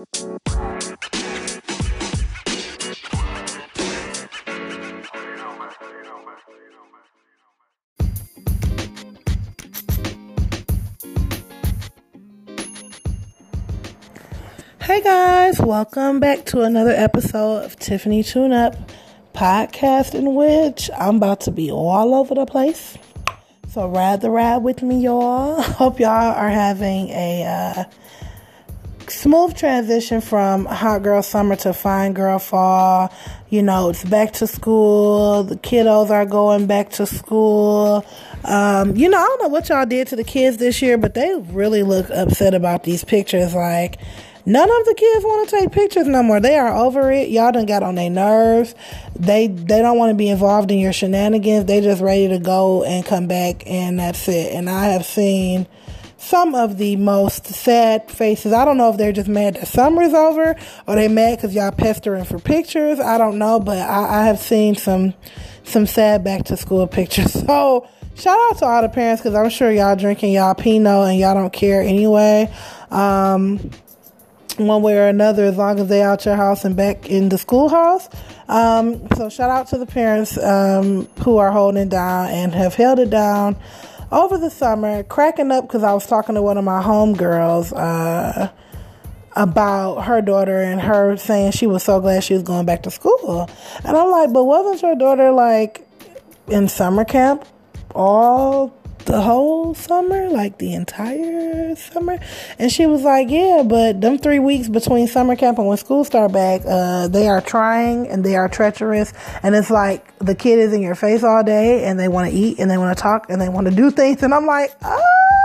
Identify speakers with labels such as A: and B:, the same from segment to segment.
A: Hey guys, welcome back to another episode of Tiffany Tune Up podcast, in which I'm about to be all over the place. So ride the ride with me, y'all. Hope y'all are having a uh, smooth transition from hot girl summer to fine girl fall. You know, it's back to school. The kiddos are going back to school. Um, you know, I don't know what y'all did to the kids this year, but they really look upset about these pictures. Like, None of the kids want to take pictures no more. They are over it. Y'all done got on their nerves. They they don't want to be involved in your shenanigans. They just ready to go and come back and that's it. And I have seen some of the most sad faces. I don't know if they're just mad that summer is over or they mad because y'all pestering for pictures. I don't know, but I, I have seen some some sad back to school pictures. So shout out to all the parents because I'm sure y'all drinking y'all Pinot and y'all don't care anyway. Um, one way or another as long as they out your house and back in the schoolhouse. Um, so shout out to the parents um, who are holding down and have held it down over the summer. Cracking up because I was talking to one of my homegirls uh, about her daughter and her saying she was so glad she was going back to school. And I'm like, but wasn't your daughter like in summer camp all the whole summer, like the entire summer? And she was like, yeah, but them three weeks between summer camp and when school start back, uh, they are trying and they are treacherous. And it's like the kid is in your face all day and they want to eat and they want to talk and they want to do things. And I'm like, ah,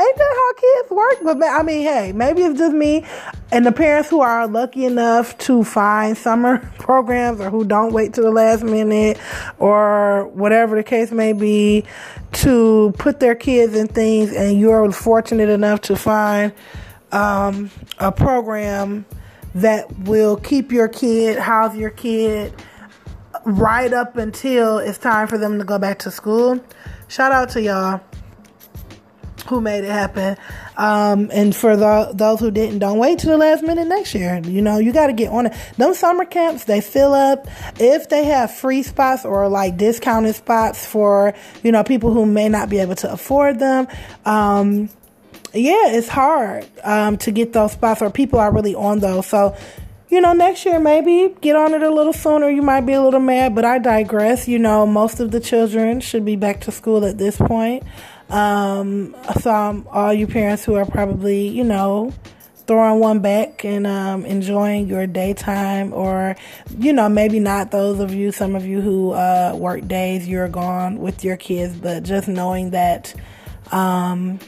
A: ain't that how kids work? But I mean, hey, maybe it's just me and the parents who are lucky enough to find summer programs or who don't wait to the last minute or whatever the case may be to put their kids in things and you're fortunate enough to find um, a program that will keep your kid, house your kid right up until it's time for them to go back to school. Shout out to y'all who made it happen. Um, and for the, those who didn't, don't wait till the last minute next year. You know, you got to get on it. Them summer camps, they fill up. If they have free spots or like discounted spots for, you know, people who may not be able to afford them, um, yeah, it's hard um, to get those spots or people are really on those. So, you know, next year maybe get on it a little sooner. You might be a little mad, but I digress. You know, most of the children should be back to school at this point. Um, so um, all you parents who are probably, you know, throwing one back and um, enjoying your daytime, or you know, maybe not those of you, some of you who uh, work days, you're gone with your kids, but just knowing that um,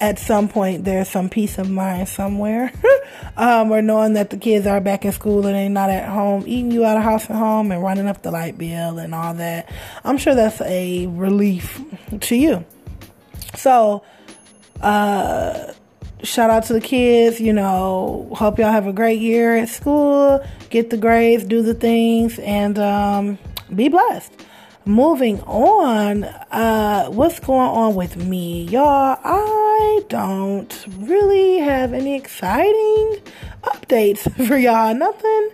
A: at some point there's some peace of mind somewhere, um, or knowing that the kids are back in school and they're not at home eating you out of house and home and running up the light bill and all that. I'm sure that's a relief to you. So, uh, shout out to the kids. You know, hope y'all have a great year at school. Get the grades, do the things, and um, be blessed. Moving on, uh, what's going on with me, y'all? I don't really have any exciting updates for y'all. Nothing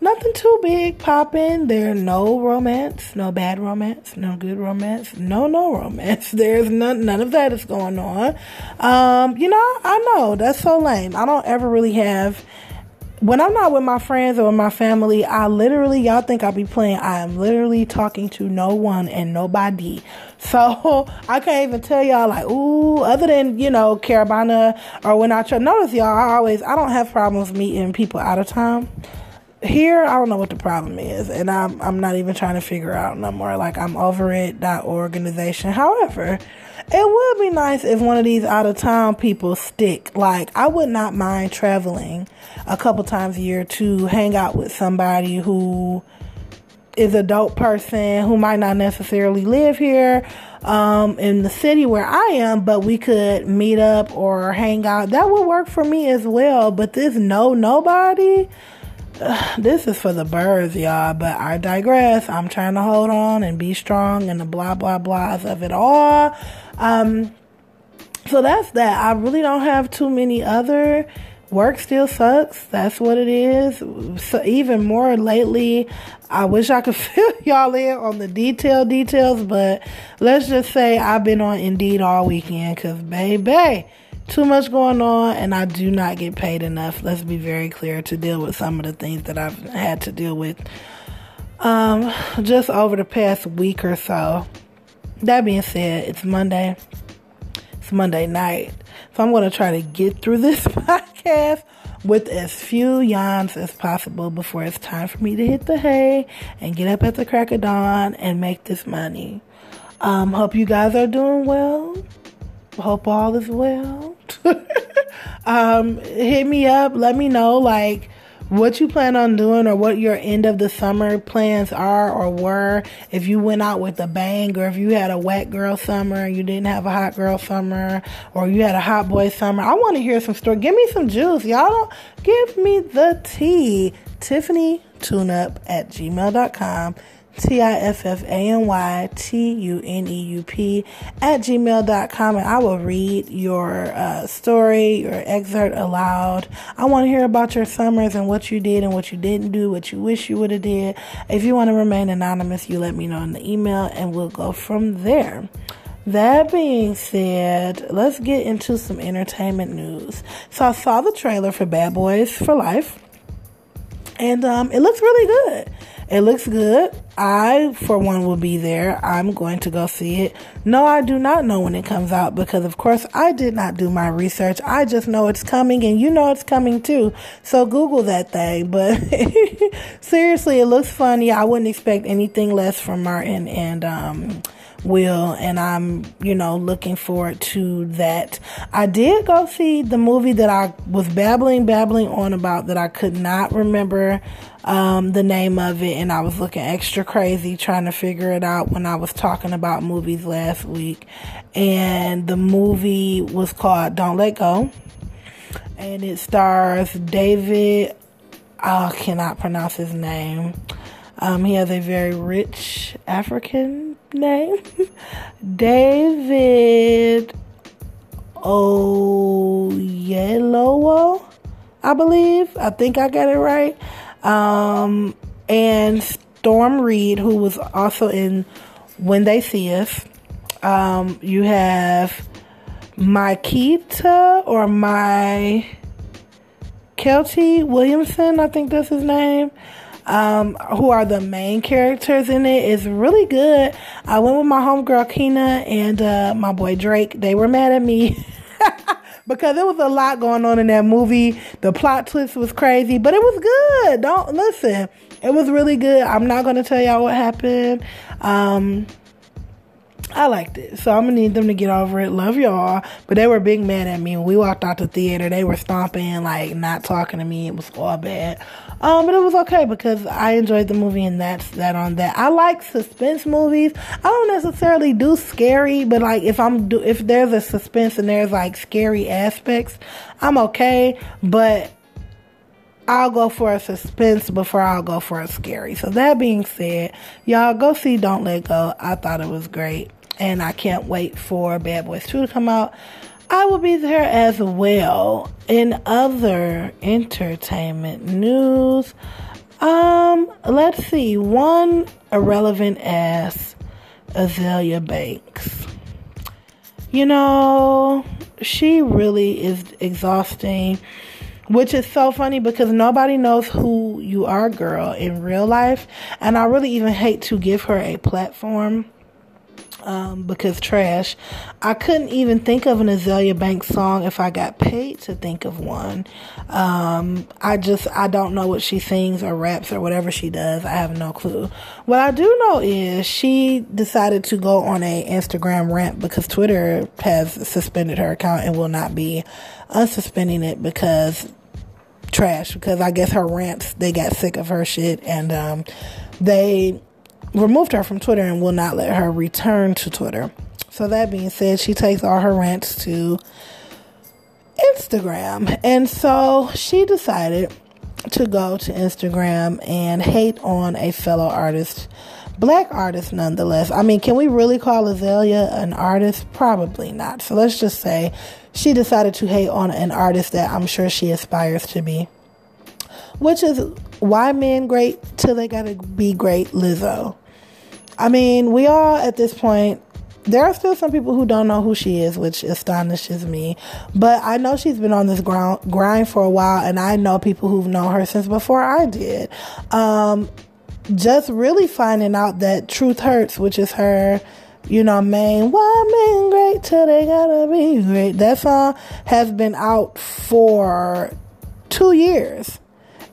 A: nothing too big popping. There's no romance, no bad romance, no good romance, no no romance. There's none none of that is going on. Um, you know, I know that's so lame. I don't ever really have when I'm not with my friends or my family, I literally, y'all think I'll be playing. I am literally talking to no one and nobody. So I can't even tell y'all like, ooh, other than, you know, Caribana or when I try. Notice y'all, I always, I don't have problems meeting people out of town here i don't know what the problem is and i'm i'm not even trying to figure out no more like i'm over it that organization however it would be nice if one of these out of town people stick like i would not mind traveling a couple times a year to hang out with somebody who is a dope person who might not necessarily live here um, in the city where I am, but we could meet up or hang out. That would work for me as well. But this no nobody, this is for the birds, y'all, but I digress. I'm trying to hold on and be strong and the blah, blah, blahs of it all. Um, so that's that. I really don't have too many other work still sucks. That's what it is. So even more lately, I wish I could fill y'all in on the detail details, but let's just say I've been on Indeed all weekend because, baby, too much going on and I do not get paid enough. Let's be very clear to deal with some of the things that I've had to deal with um, just over the past week or so. That being said, it's Monday. It's Monday night. So I'm going to try to get through this podcast with as few yawns as possible before it's time for me to hit the hay and get up at the crack of dawn and make this money. Um, hope you guys are doing well. Hope all is well. um, hit me up. Let me know, like, what you plan on doing or what your end of the summer plans are or were. If you went out with a bang or if you had a wet girl summer you didn't have a hot girl summer or you had a hot boy summer. I want to hear some story. Give me some juice. Y'all give me the tea. Tiffany tune up at gmail.com T I F F A N Y T U N E U P at gmail.com and I will read your uh, story, your excerpt aloud. I want to hear about your summers and what you did and what you didn't do, what you wish you would have did. If you want to remain anonymous, you let me know in the email and we'll go from there. That being said, let's get into some entertainment news. So I saw the trailer for Bad Boys for Life and um, it looks really good. It looks good. I, for one, will be there. I'm going to go see it. No, I do not know when it comes out because, of course, I did not do my research. I just know it's coming and you know it's coming too. So Google that thing. But seriously, it looks funny. I wouldn't expect anything less from Martin and, um, Will, and I'm, you know, looking forward to that. I did go see the movie that I was babbling, babbling on about that I could not remember um, the name of it, and I was looking extra crazy trying to figure it out when I was talking about movies last week. And the movie was called Don't Let Go, and it stars David. I cannot pronounce his name. Um, he has a very rich African name, David Oyelowo, I believe. I think I got it right. Um, and Storm Reid, who was also in When They See Us. Um, you have Myketa or My Kelty Williamson, I think that's his name um, who are the main characters in it. it, is really good. I went with my homegirl Kina and uh, my boy Drake. They were mad at me. because there was a lot going on in that movie. The plot twist was crazy, but it was good. Don't listen. It was really good. I'm not to tell y'all what happened. Um, I liked it. So I'm gonna need them to get over it. Love y'all. But they were big mad at me when we walked out the theater. They were stomping, like not talking to me. It was all bad. Um, but it was okay because I enjoyed the movie and that's that on that. I like suspense movies. I don't necessarily do scary, but like if I'm do if there's a suspense and there's like scary aspects, I'm okay. But I'll go for a suspense before I'll go for a scary. So that being said, y'all go see Don't Let Go. I thought it was great. And I can't wait for Bad Boys 2 to come out. I will be there as well. In other entertainment news, um, let's see. One irrelevant ass Azalea Banks. You know, she really is exhausting, which is so funny because nobody knows who you are, girl, in real life. And I really even hate to give her a platform um, because trash. I couldn't even think of an Azalea Banks song if I got paid to think of one. Um, I just, I don't know what she sings or raps or whatever she does. I have no clue. What I do know is she decided to go on a Instagram rant because Twitter has suspended her account and will not be unsuspending it because trash because I guess her rants they got sick of her shit and um, they removed her from Twitter and will not let her return to Twitter. So that being said, she takes all her rants to Instagram. And so she decided to go to Instagram and hate on a fellow artist black artist nonetheless. I mean, can we really call Azalea an artist? Probably not. So let's just say she decided to hate on an artist that I'm sure she aspires to be. Which is why men great till they gotta be great, Lizzo. I mean, we all at this point there are still some people who don't know who she is, which astonishes me. But I know she's been on this ground, grind for a while, and I know people who've known her since before I did. Um, just really finding out that Truth Hurts, which is her, you know, main Why Men Great Till They Gotta Be Great. That song has been out for two years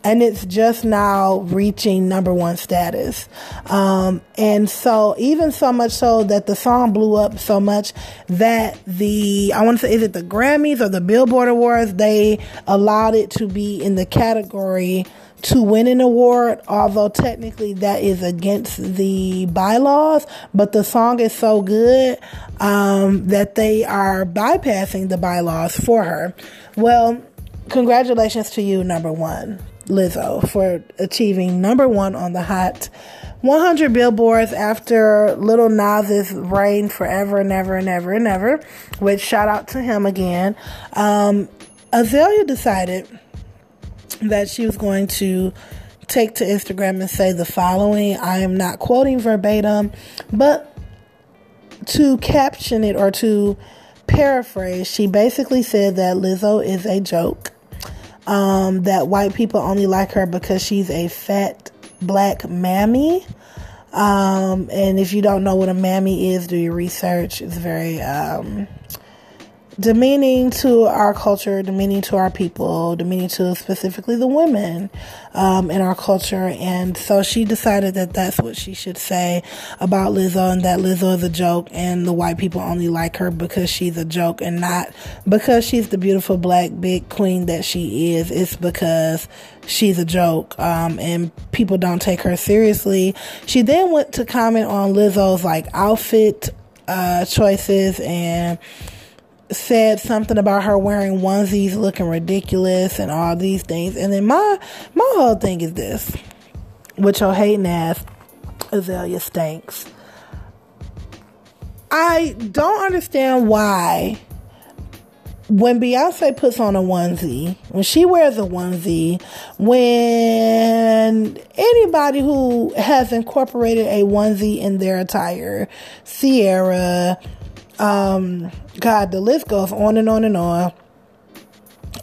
A: and it's just now reaching number one status. Um, and so, even so much so that the song blew up so much that the, I want to say, is it the Grammys or the Billboard Awards? They allowed it to be in the category to win an award, although technically that is against the bylaws, but the song is so good um, that they are bypassing the bylaws for her. Well, congratulations to you, number one. Lizzo for achieving number one on the Hot 100 billboards after Lil Nas's reign forever and ever and ever and ever. Which shout out to him again. Um, Azalea decided that she was going to take to Instagram and say the following. I am not quoting verbatim, but to caption it or to paraphrase, she basically said that Lizzo is a joke um, that white people only like her because she's a fat black mammy. Um, and if you don't know what a mammy is, do your research. It's very um, demeaning to our culture, demeaning to our people, demeaning to specifically the women um, in our culture. And so she decided that that's what she should say about Lizzo and that Lizzo is a joke and the white people only like her because she's a joke and not because she's the beautiful black big queen that she is. It's because she's a joke um, and people don't take her seriously. She then went to comment on Lizzo's like outfit uh, choices and said something about her wearing onesies looking ridiculous and all these things. And then my my whole thing is this. With your hating ass, Azalea stinks. I don't understand why when Beyonce puts on a onesie, when she wears a onesie, when anybody who has incorporated a onesie in their attire, Ciara, um, God, the list goes on and on and on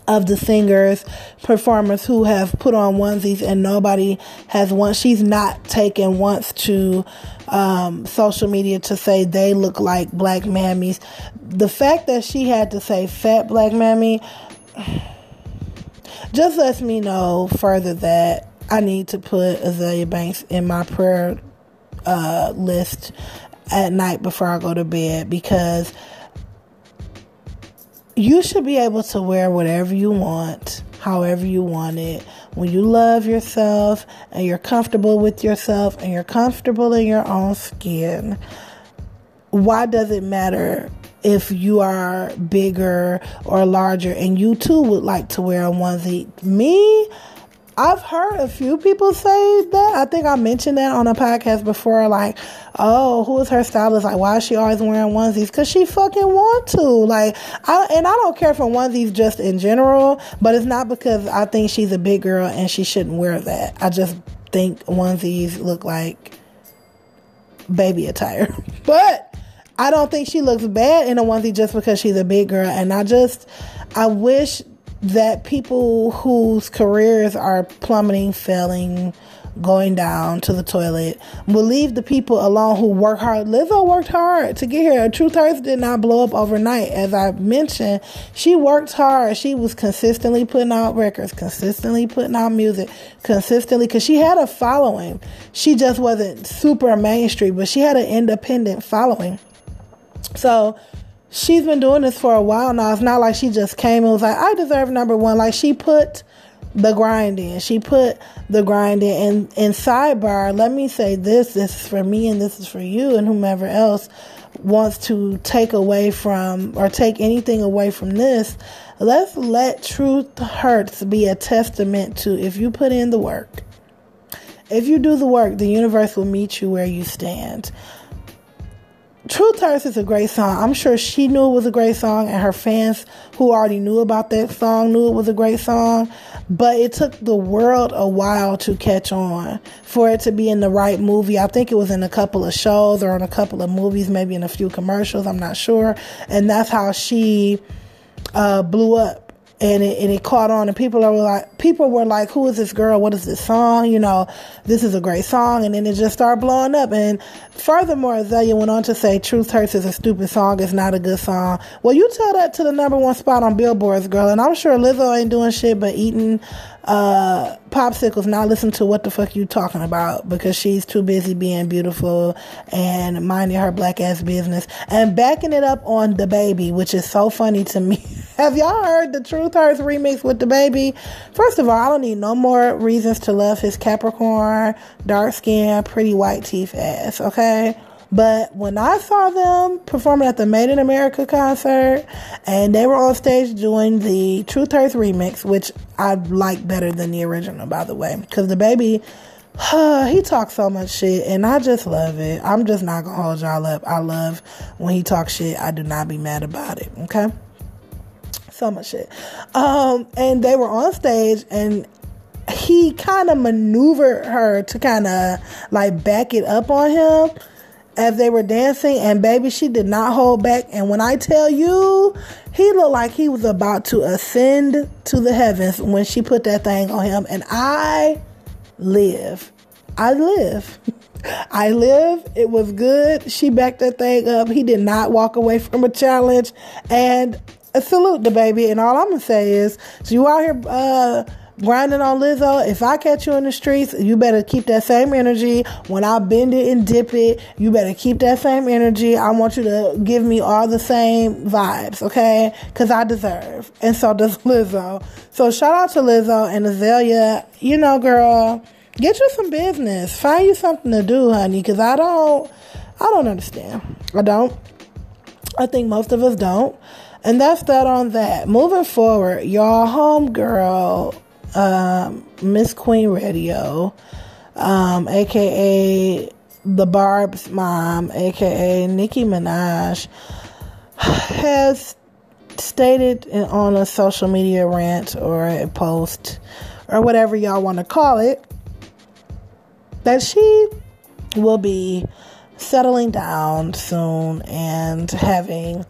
A: of the singers, performers who have put on onesies and nobody has once she's not taken once to um, social media to say they look like black mammies. The fact that she had to say fat black mammy just lets me know further that I need to put Azalea Banks in my prayer uh, list at night before I go to bed because you should be able to wear whatever you want, however you want it. When you love yourself and you're comfortable with yourself and you're comfortable in your own skin, why does it matter if you are bigger or larger and you too would like to wear a onesie? Me, I've heard a few people say that. I think I mentioned that on a podcast before. Like, oh, who is her stylist? Like, why is she always wearing onesies? Because she fucking want to. Like, I, and I don't care for onesies just in general, but it's not because I think she's a big girl and she shouldn't wear that. I just think onesies look like baby attire. but I don't think she looks bad in a onesie just because she's a big girl. And I just, I wish that people whose careers are plummeting, failing, going down to the toilet will leave the people alone who work hard. Lizzo worked hard to get here. Truth Hurts did not blow up overnight. As I mentioned, she worked hard. She was consistently putting out records, consistently putting out music, consistently, because she had a following. She just wasn't super mainstream, but she had an independent following. So, she's been doing this for a while now. It's not like she just came and was like, I deserve number one. Like she put the grind in. She put the grind in. And, and sidebar, let me say this. This is for me and this is for you and whomever else wants to take away from or take anything away from this. Let's let truth hurts be a testament to if you put in the work if you do the work, the universe will meet you where you stand. Truth Hurts is a great song. I'm sure she knew it was a great song, and her fans who already knew about that song knew it was a great song. But it took the world a while to catch on for it to be in the right movie. I think it was in a couple of shows or in a couple of movies, maybe in a few commercials. I'm not sure. And that's how she uh, blew up and it, and it caught on and people are like people were like who is this girl? What is this song? You know this is a great song and then it just started blowing up. And furthermore Azalea went on to say truth hurts is a stupid song. It's not a good song. Well you tell that to the number one spot on billboards girl and i'm sure lizzo ain't doing shit but eating uh, popsicles not listen to what the fuck you talking about because she's too busy being beautiful and minding her black ass business and backing it up on DaBaby, which is so funny to me have y'all heard the truth hurts remix with DaBaby? first of all i don't need no more reasons to love his capricorn dark skin pretty white teeth ass okay but when I saw them performing at the Made in America concert and they were on stage doing the Truth Hurts remix, which I like better than the original, by the way, because DaBaby, uh, he talks so much shit and I just love it. I'm just not gonna hold y'all up. I love when he talks shit. I do not be mad about it. Okay. So much shit. Um, and they were on stage and he kind of maneuvered her to kind of like back it up on him as they were dancing, and baby, she did not hold back. And when I tell you, he looked like he was about to ascend to the heavens when she put that thing on him. And I live. I live. I live. It was good. She backed that thing up. He did not walk away from a challenge. And salute baby. And all I'm going to say is, so you out here, uh, grinding on Lizzo, if I catch you in the streets, you better keep that same energy. When I bend it and dip it, you better keep that same energy. I want you to give me all the same vibes, okay? Because I deserve. And so does Lizzo. So shout out to Lizzo and Azalea. You know, girl, get you some business. Find you something to do, honey, because I don't, I don't understand. I don't. I think most of us don't. And that's that on that. Moving forward, y'all homegirl um, Miss Queen Radio, um, aka the Barb's mom, aka Nicki Minaj, has stated on a social media rant or a post or whatever y'all want to call it that she will be settling down soon and having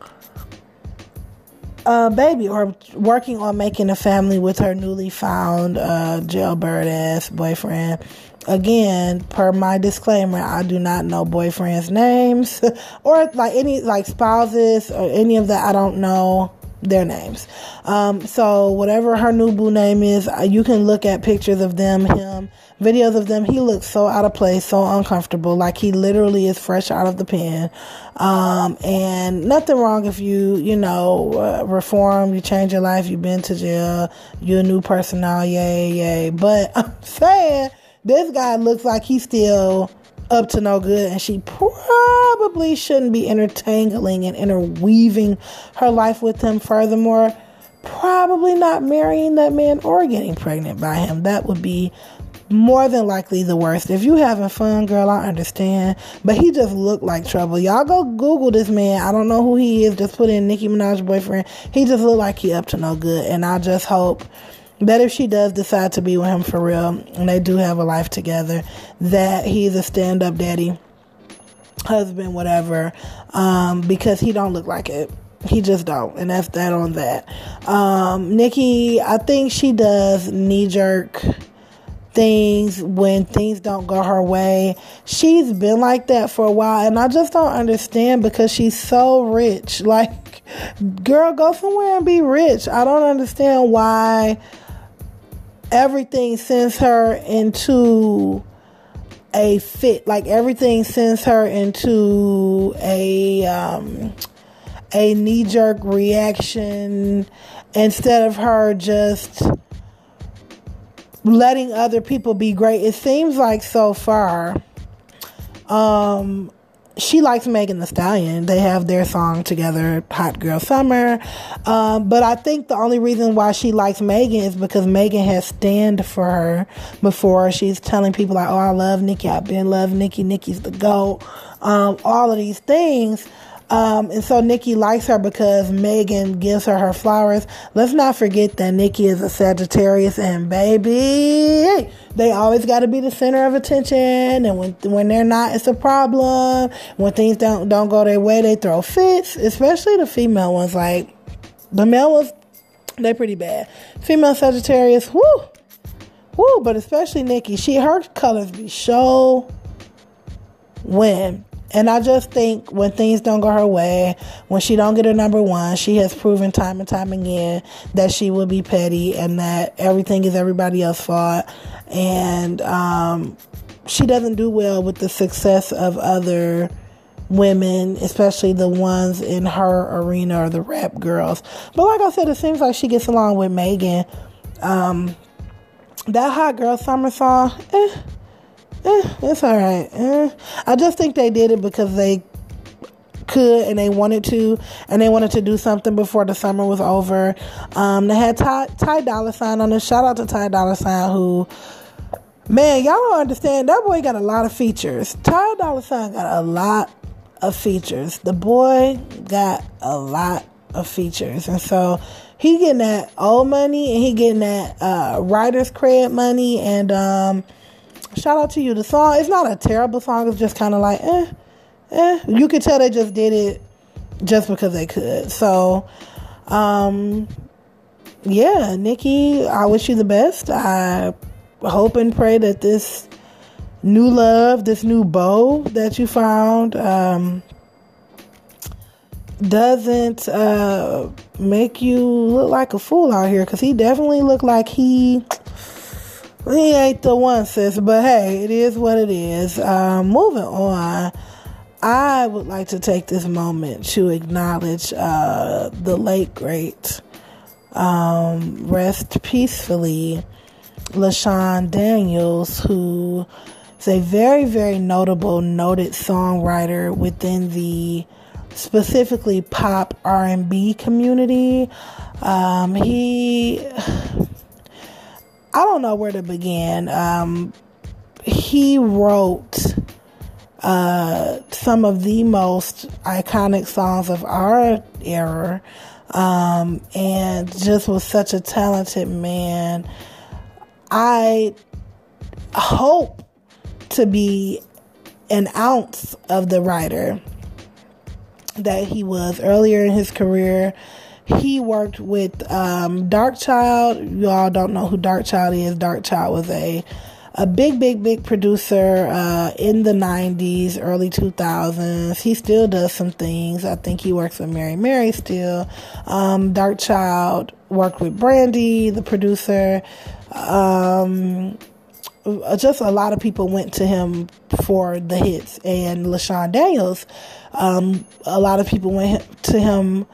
A: a baby or working on making a family with her newly found uh, jailbird ass boyfriend. Again, per my disclaimer, I do not know boyfriends' names or like any like spouses or any of that. I don't know their names. Um, so whatever her new boo name is, uh, you can look at pictures of them, him, videos of them. He looks so out of place, so uncomfortable, like he literally is fresh out of the pen. Um, and nothing wrong if you, you know, uh, reform, you change your life, you've been to jail, you're a new person now, yay, yay. But I'm saying this guy looks like he's still up to no good and she probably shouldn't be intertangling and interweaving her life with him furthermore probably not marrying that man or getting pregnant by him that would be more than likely the worst. If you having fun, girl, I understand. But he just looked like trouble. Y'all go Google this man. I don't know who he is. Just put in Nicki Minaj boyfriend. He just looked like he up to no good. And I just hope that if she does decide to be with him for real, and they do have a life together, that he's a stand up daddy, husband, whatever, um, because he don't look like it. He just don't, and that's that on that. Um, Nicki, I think she does knee jerk things when things don't go her way. She's been like that for a while and I just don't understand because she's so rich. Like, girl, go somewhere and be rich. I don't understand why everything sends her into a fit. Like everything sends her into a um a knee jerk reaction instead of her just letting other people be great. It seems like so far, um, she likes Megan Thee Stallion. They have their song together, Hot Girl Summer. Um, but I think the only reason why she likes Megan is because Megan has stand for her before. She's telling people like, "Oh, I love Nicki. I've been love Nicki. Nicki's the goat." Um, all of these things. Um, and so Nicki likes her because Megan gives her her flowers. Let's not forget that Nicki is a Sagittarius and baby, they always got to be the center of attention. And when when they're not, it's a problem. When things don't don't go their way, they throw fits. Especially the female ones. Like the male ones, they're pretty bad. Female Sagittarius, whoo, whoo. But especially Nicki, she her colors be show when and I just think when things don't go her way, when she don't get her number one, she has proven time and time again that she will be petty and that everything is everybody else's fault. And um, she doesn't do well with the success of other women, especially the ones in her arena or the rap girls. But like I said, it seems like she gets along with Megan. Um, that hot girl summer song, eh eh, it's all right. Eh. I just think they did it because they could and they wanted to, and they wanted to do something before the summer was over. Um, they had Ty, Ty Dolla Sign on this. Shout out to Ty Dolla Sign who. Man, y'all don't understand. That boy got a lot of features. Ty Dolla Sign got a lot of features. The boy got a lot of features. And so he getting that old money and he getting that uh, writer's credit money and um, shout out to you. The song, it's not a terrible song. It's just kind of like, eh, eh. You could tell they just did it just because they could. So, um, yeah, Nicki, I wish you the best. I hope and pray that this new love, this new beau that you found, um, doesn't uh, make you look like a fool out here because he definitely looked like he he ain't the one, sis, but hey, it is what it is. Um, moving on, I would like to take this moment to acknowledge uh, the late great, um, rest peacefully, LaShawn Daniels, who is a very, very notable, noted songwriter within the specifically pop R&B community. Um, he I don't know where to begin. Um, he wrote uh, some of the most iconic songs of our era um, and just was such a talented man. I hope to be an ounce of the writer that he was earlier in his career he worked with um, Darkchild. You all don't know who Darkchild is. Darkchild was a a big, big, big producer uh, in the 90s, early 2000s. He still does some things. I think he works with Mary Mary still. Um, Darkchild worked with Brandy, the producer. Um, just a lot of people went to him for the hits. And LaShawn Daniels, um, a lot of people went to him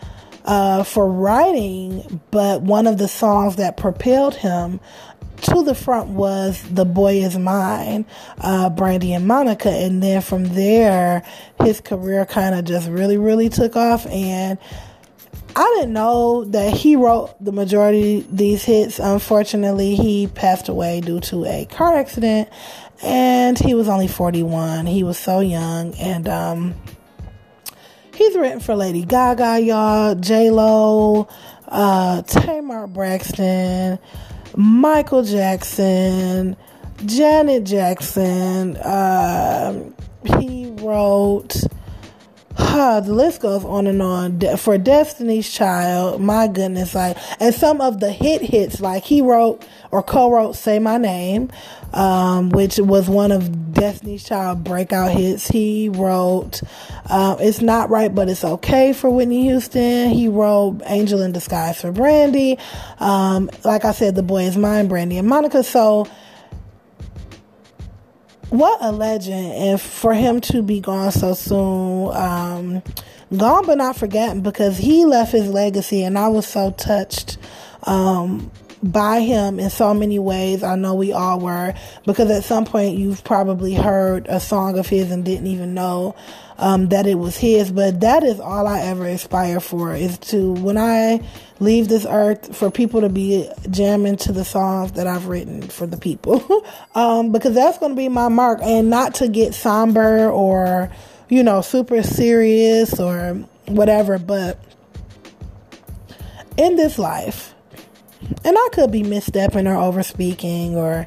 A: uh, for writing, but one of the songs that propelled him to the front was The Boy Is Mine, uh, Brandy and Monica. And then from there, his career kind of just really, really took off. And I didn't know that he wrote the majority of these hits. Unfortunately, he passed away due to a car accident and he was only 41. He was so young. And, um, He's written for Lady Gaga, y'all, J Lo, uh, Tamar Braxton, Michael Jackson, Janet Jackson. Uh, he wrote. Uh, the list goes on and on. For Destiny's Child, my goodness, like, and some of the hit hits, like he wrote or co-wrote "Say My Name," um, which was one of Destiny's Child breakout hits. He wrote uh, "It's Not Right, but It's Okay" for Whitney Houston. He wrote "Angel in Disguise" for Brandy. Um, like I said, "The Boy Is Mine," Brandy and Monica. So. What a legend, and for him to be gone so soon, um, gone but not forgotten because he left his legacy, and I was so touched um, by him in so many ways. I know we all were because at some point you've probably heard a song of his and didn't even know um, that it was his. But that is all I ever aspire for is to when I leave this earth for people to be jamming to the songs that I've written for the people um, because that's going to be my mark and not to get somber or you know super serious or whatever, but in this life and I could be misstepping or overspeaking or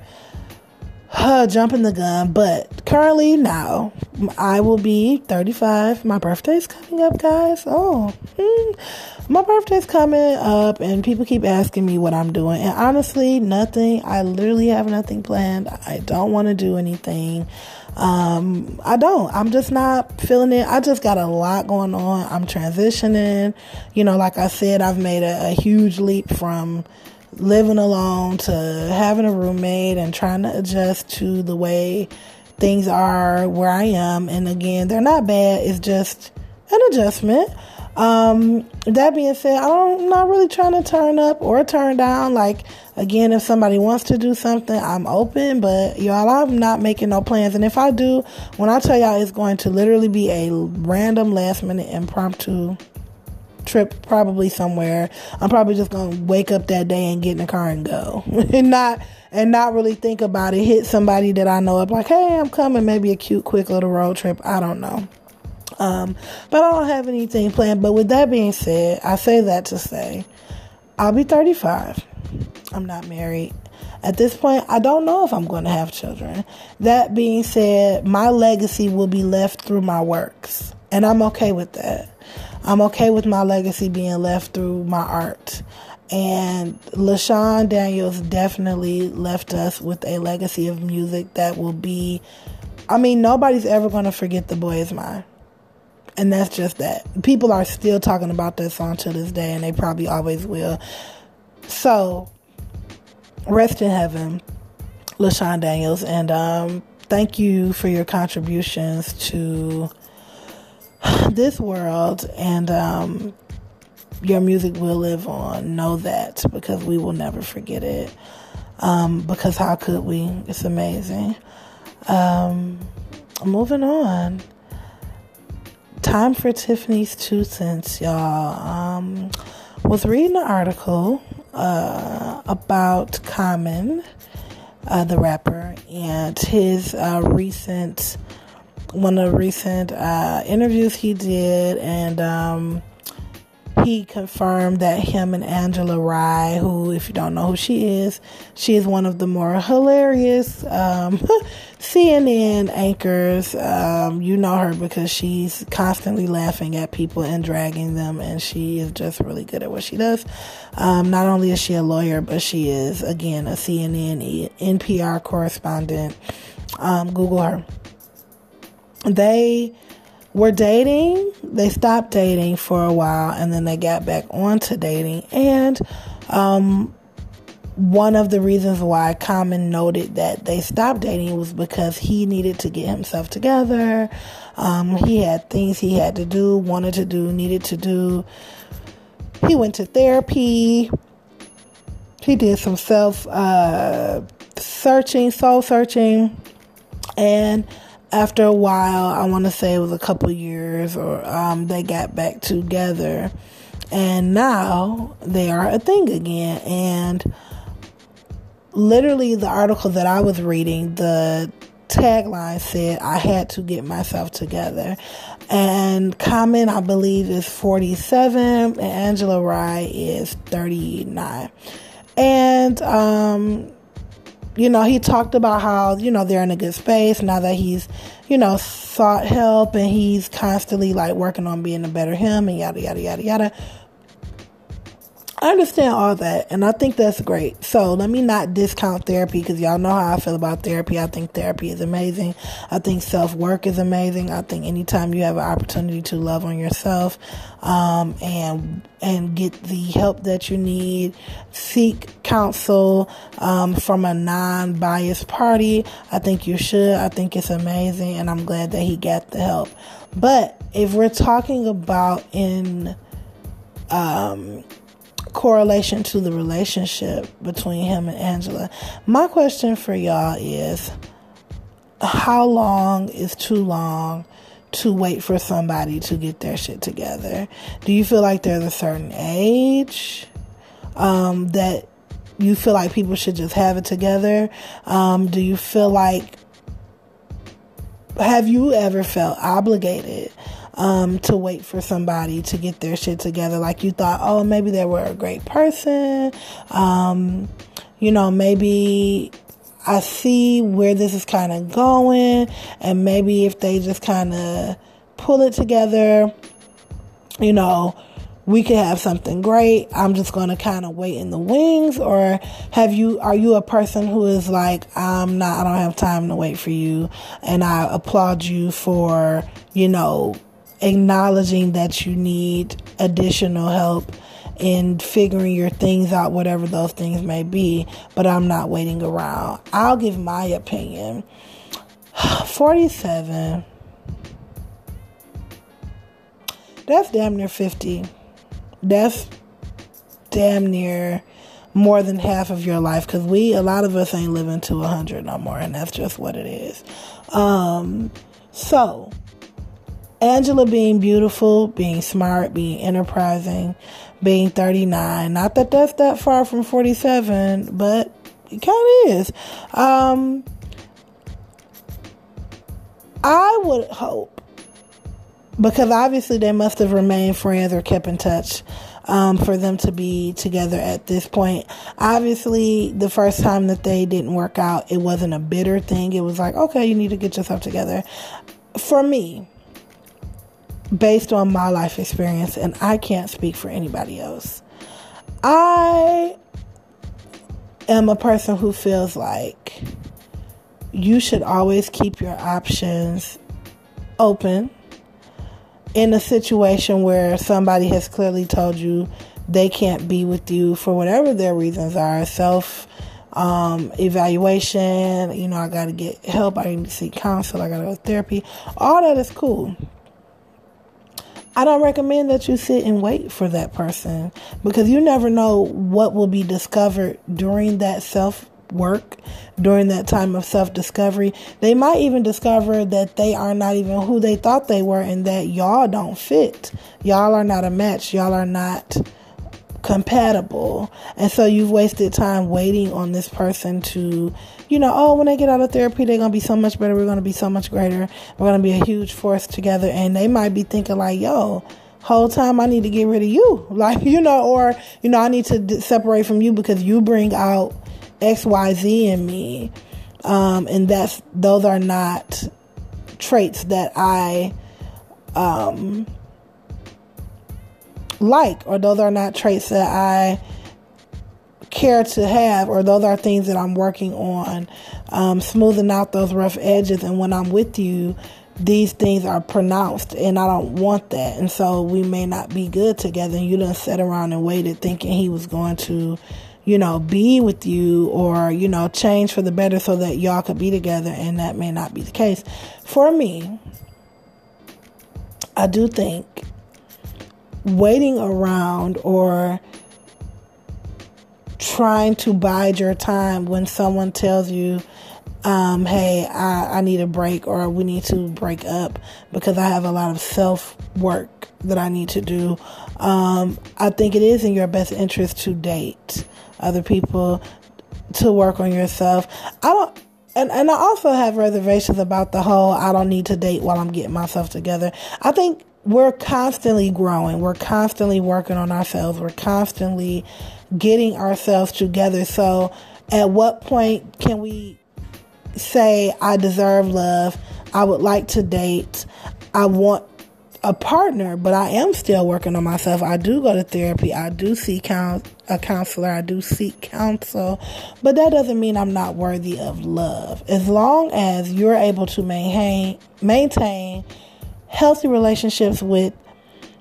A: uh, jumping the gun, but currently now I will be 35. My birthday's coming up, guys. Oh, hmm. my birthday's coming up, and people keep asking me what I'm doing. And honestly, nothing. I literally have nothing planned. I don't want to do anything. Um, I don't. I'm just not feeling it. I just got a lot going on. I'm transitioning. You know, like I said, I've made a, a huge leap from living alone to having a roommate and trying to adjust to the way things are where I am. And again, they're not bad. It's just an adjustment. Um, that being said, I'm not really trying to turn up or turn down. Like, again, if somebody wants to do something, I'm open, but y'all, I'm not making no plans. And if I do, when I tell y'all it's going to literally be a random last minute impromptu trip probably somewhere. I'm probably just gonna wake up that day and get in the car and go, and not and not really think about it. Hit somebody that I know up like, hey, I'm coming. Maybe a cute, quick little road trip. I don't know. Um, but I don't have anything planned. But with that being said, I say that to say, I'll be 35. I'm not married. At this point, I don't know if I'm going to have children. That being said, my legacy will be left through my works, and I'm okay with that. I'm okay with my legacy being left through my art. And LaShawn Daniels definitely left us with a legacy of music that will be, I mean, nobody's ever going to forget The Boy Is Mine. And that's just that. People are still talking about that song to this day, and they probably always will. So, rest in heaven, LaShawn Daniels. And um, thank you for your contributions to this world and um, your music will live on. Know that because we will never forget it. Um, because how could we? It's amazing. Um, moving on. Time for Tiffany's two cents, y'all. Um, was reading an article uh, about Common, uh, the rapper, and his uh, recent one of the recent uh, interviews he did, and um, he confirmed that him and Angela Rye, who, if you don't know who she is, she is one of the more hilarious um, CNN anchors. Um, you know her because she's constantly laughing at people and dragging them, and she is just really good at what she does. Um, not only is she a lawyer, but she is, again, a CNN NPR correspondent. Um, Google her they were dating. They stopped dating for a while and then they got back onto dating. And um, one of the reasons why Common noted that they stopped dating was because he needed to get himself together. Um, he had things he had to do, wanted to do, needed to do. He went to therapy. He did some self uh, searching, soul searching, and after a while, I want to say it was a couple years, or um, they got back together, and now they are a thing again. And literally, the article that I was reading, the tagline said, "I had to get myself together." And Common, I believe, is forty-seven, and Angela Rye is thirty-nine, and um you know, he talked about how, you know, they're in a good space now that he's, you know, sought help and he's constantly like working on being a better him and yada, yada, yada, yada. I understand all that, and I think that's great. So let me not discount therapy because y'all know how I feel about therapy. I think therapy is amazing. I think self work is amazing. I think anytime you have an opportunity to love on yourself um, and and get the help that you need, seek counsel um, from a non biased party. I think you should. I think it's amazing, and I'm glad that he got the help. But if we're talking about in um, correlation to the relationship between him and Angela. My question for y'all is how long is too long to wait for somebody to get their shit together? Do you feel like there's a certain age um, that you feel like people should just have it together? Um, do you feel like have you ever felt obligated um, to wait for somebody to get their shit together? Like you thought, oh, maybe they were a great person. Um, you know, maybe I see where this is kind of going, and maybe if they just kind of pull it together, you know, we could have something great. I'm just going to kind of wait in the wings or have you are you a person who is like I'm not I don't have time to wait for you and I applaud you for, you know, acknowledging that you need additional help in figuring your things out whatever those things may be, but I'm not waiting around. I'll give my opinion. 47 that's damn near 50 that's damn near more than half of your life because we a lot of us ain't living to 100 no more and that's just what it is um so angela being beautiful being smart being enterprising being 39 not that that's that far from 47 but it kind of is um i would hope because obviously they must have remained friends or kept in touch um, for them to be together at this point. Obviously, the first time that they didn't work out, it wasn't a bitter thing. It was like, okay, you need to get yourself together. For me, based on my life experience, and I can't speak for anybody else, I am a person who feels like you should always keep your options open in a situation where somebody has clearly told you they can't be with you for whatever their reasons are self um, evaluation you know i gotta get help i need to seek counsel i gotta go to therapy. All that is cool I don't recommend that you sit and wait for that person because you never know what will be discovered during that self work during that time of self discovery. They might even discover that they are not even who they thought they were and that y'all don't fit. Y'all are not a match. Y'all are not compatible. And so you've wasted time waiting on this person to, you know, oh, when they get out of therapy, they're going to be so much better. We're going to be so much greater. We're going to be a huge force together. And they might be thinking, like, yo, whole time I need to get rid of you. Like, you know, or, you know, I need to separate from you because you bring out XYZ in me. Um, and that's, those are not traits that I, um, like, or those are not traits that I care to have, or those are things that I'm working on, um, smoothing out those rough edges. And when I'm with you, these things are pronounced, and I don't want that. And so we may not be good together. And you done sat around and waited thinking he was going to you know, be with you or, you know, change for the better so that y'all could be together. And that may not be the case. For me, I do think waiting around or trying to bide your time when someone tells you, um, hey, I, I need a break or we need to break up because I have a lot of self work that I need to do. Um, I think it is in your best interest to date other people, to work on yourself. I don't. And, and I also have reservations about the whole I don't need to date while I'm getting myself together. I think we're constantly growing. We're constantly working on ourselves. We're constantly getting ourselves together. So, at what point can we say, I deserve love? I would like to date. I want a partner, but I am still working on myself. I do go to therapy. I do see count, a counselor. I do seek counsel, but that doesn't mean I'm not worthy of love. As long as you're able to maintain maintain healthy relationships with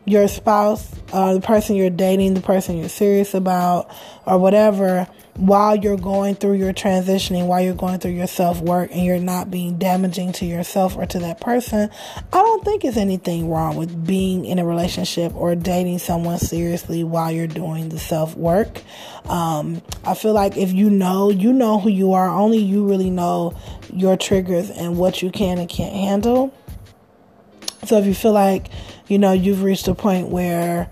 A: your spouse, uh, the person you're dating, the person you're serious about, or whatever, while you're going through your transitioning, while you're going through your self work and you're not being damaging to yourself or to that person, I don't think it's anything wrong with being in a relationship or dating someone seriously while you're doing the self work. Um, I feel like if you know, you know who you are, only you really know your triggers and what you can and can't handle. So if you feel like, you know, you've reached a point where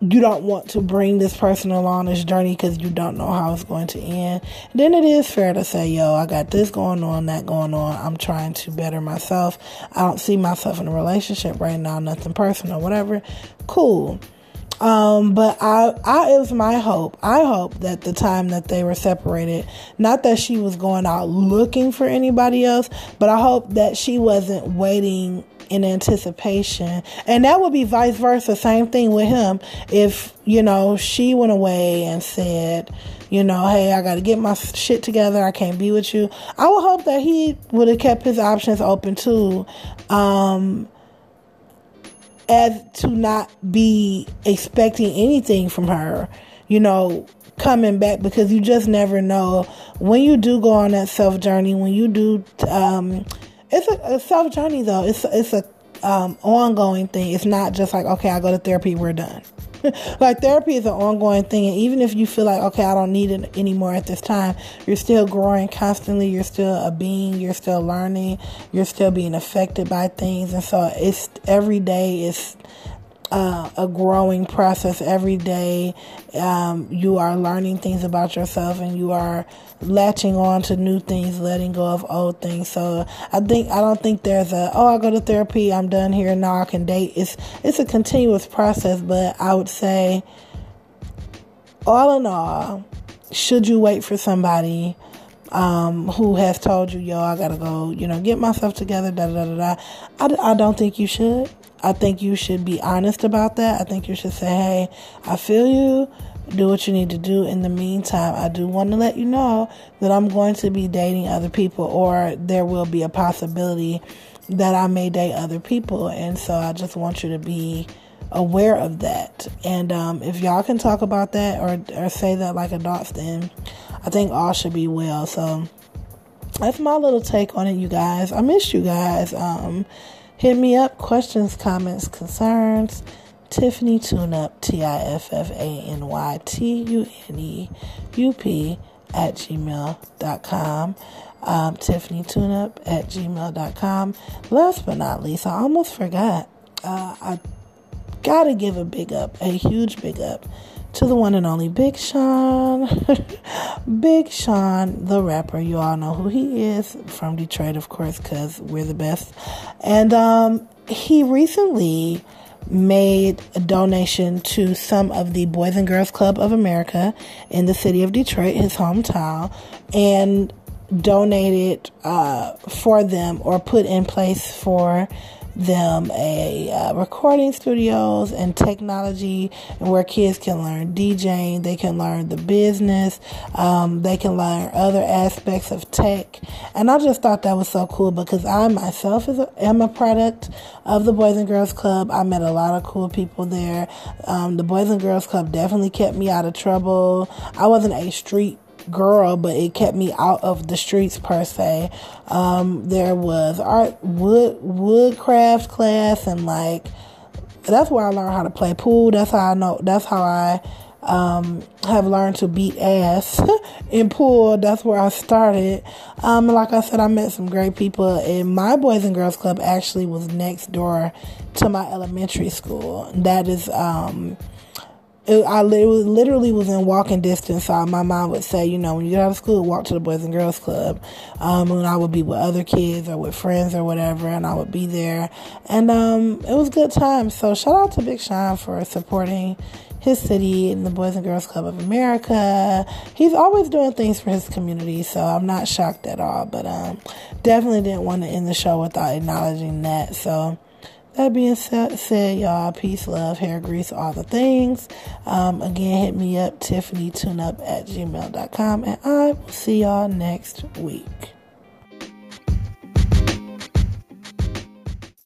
A: you don't want to bring this person along this journey because you don't know how it's going to end, then it is fair to say, yo, I got this going on, that going on. I'm trying to better myself. I don't see myself in a relationship right now, nothing personal, whatever. Cool. Um, but I, I, it was my hope. I hope that the time that they were separated, not that she was going out looking for anybody else, but I hope that she wasn't waiting in anticipation. And that would be vice versa. Same thing with him. If, you know, she went away and said, you know, hey, I got to get my shit together. I can't be with you. I would hope that he would have kept his options open too. Um, as to not be expecting anything from her, you know, coming back because you just never know when you do go on that self journey, when you do, um, it's a, a self journey though. It's it's a um, ongoing thing. It's not just like okay, I go to therapy, we're done. like therapy is an ongoing thing, and even if you feel like okay, I don't need it anymore at this time, you're still growing constantly. You're still a being. You're still learning. You're still being affected by things, and so it's every day is uh, a growing process every day. Um, you are learning things about yourself and you are latching on to new things, letting go of old things. So I think I don't think there's a oh I go to therapy, I'm done here now I can date. It's it's a continuous process, but I would say all in all, should you wait for somebody um, who has told you, yo, I gotta go, you know, get myself together, da da da da. I, I don't think you should. I think you should be honest about that. I think you should say, hey, I feel you. Do what you need to do. In the meantime, I do want to let you know that I'm going to be dating other people, or there will be a possibility that I may date other people. And so I just want you to be aware of that. And um, if y'all can talk about that or, or say that like adults, then I think all should be well. So that's my little take on it, you guys. I miss you guys. Um, Hit me up, questions, comments, concerns. Tiffany Tune Up, T I F F A N Y T U N E U P at gmail.com. Um, Tiffany Tune Up at gmail.com. Last but not least, I almost forgot. Uh, I gotta give a big up, a huge big up to the one and only Big Sean. Big Sean, the rapper. You all know who he is from Detroit, of course, because we're the best. And um, he recently made a donation to some of the Boys and Girls Club of America in the city of Detroit, his hometown, and donated uh, for them or put in place for them a uh, recording studios and technology and where kids can learn DJing, they can learn the business, um, they can learn other aspects of tech. And I just thought that was so cool because I myself is a, am a product of the Boys and Girls Club. I met a lot of cool people there. Um, the Boys and Girls Club definitely kept me out of trouble. I wasn't a street girl, but it kept me out of the streets per se. Um, there was art wood woodcraft class and like that's where I learned how to play pool. That's how I know. That's how I um, have learned to beat ass in pool. That's where I started. Um, like I said, I met some great people. And my Boys and Girls Club actually was next door to my elementary school. That is um, it, I literally was in walking distance. So my mom would say, you know, when you get out of school, walk to the Boys and Girls Club. Um, and I would be with other kids or with friends or whatever, and I would be there. And um, it was good times. So shout out to Big Sean for supporting his city and the Boys and Girls Club of America. He's always doing things for his community, so I'm not shocked at all. But um, definitely didn't want to end the show without acknowledging that. So. That being said, y'all, peace, love, hair grease, all the things. Um, again, hit me up, Tiffany Tune Up at gmail.com, and I will see y'all next week.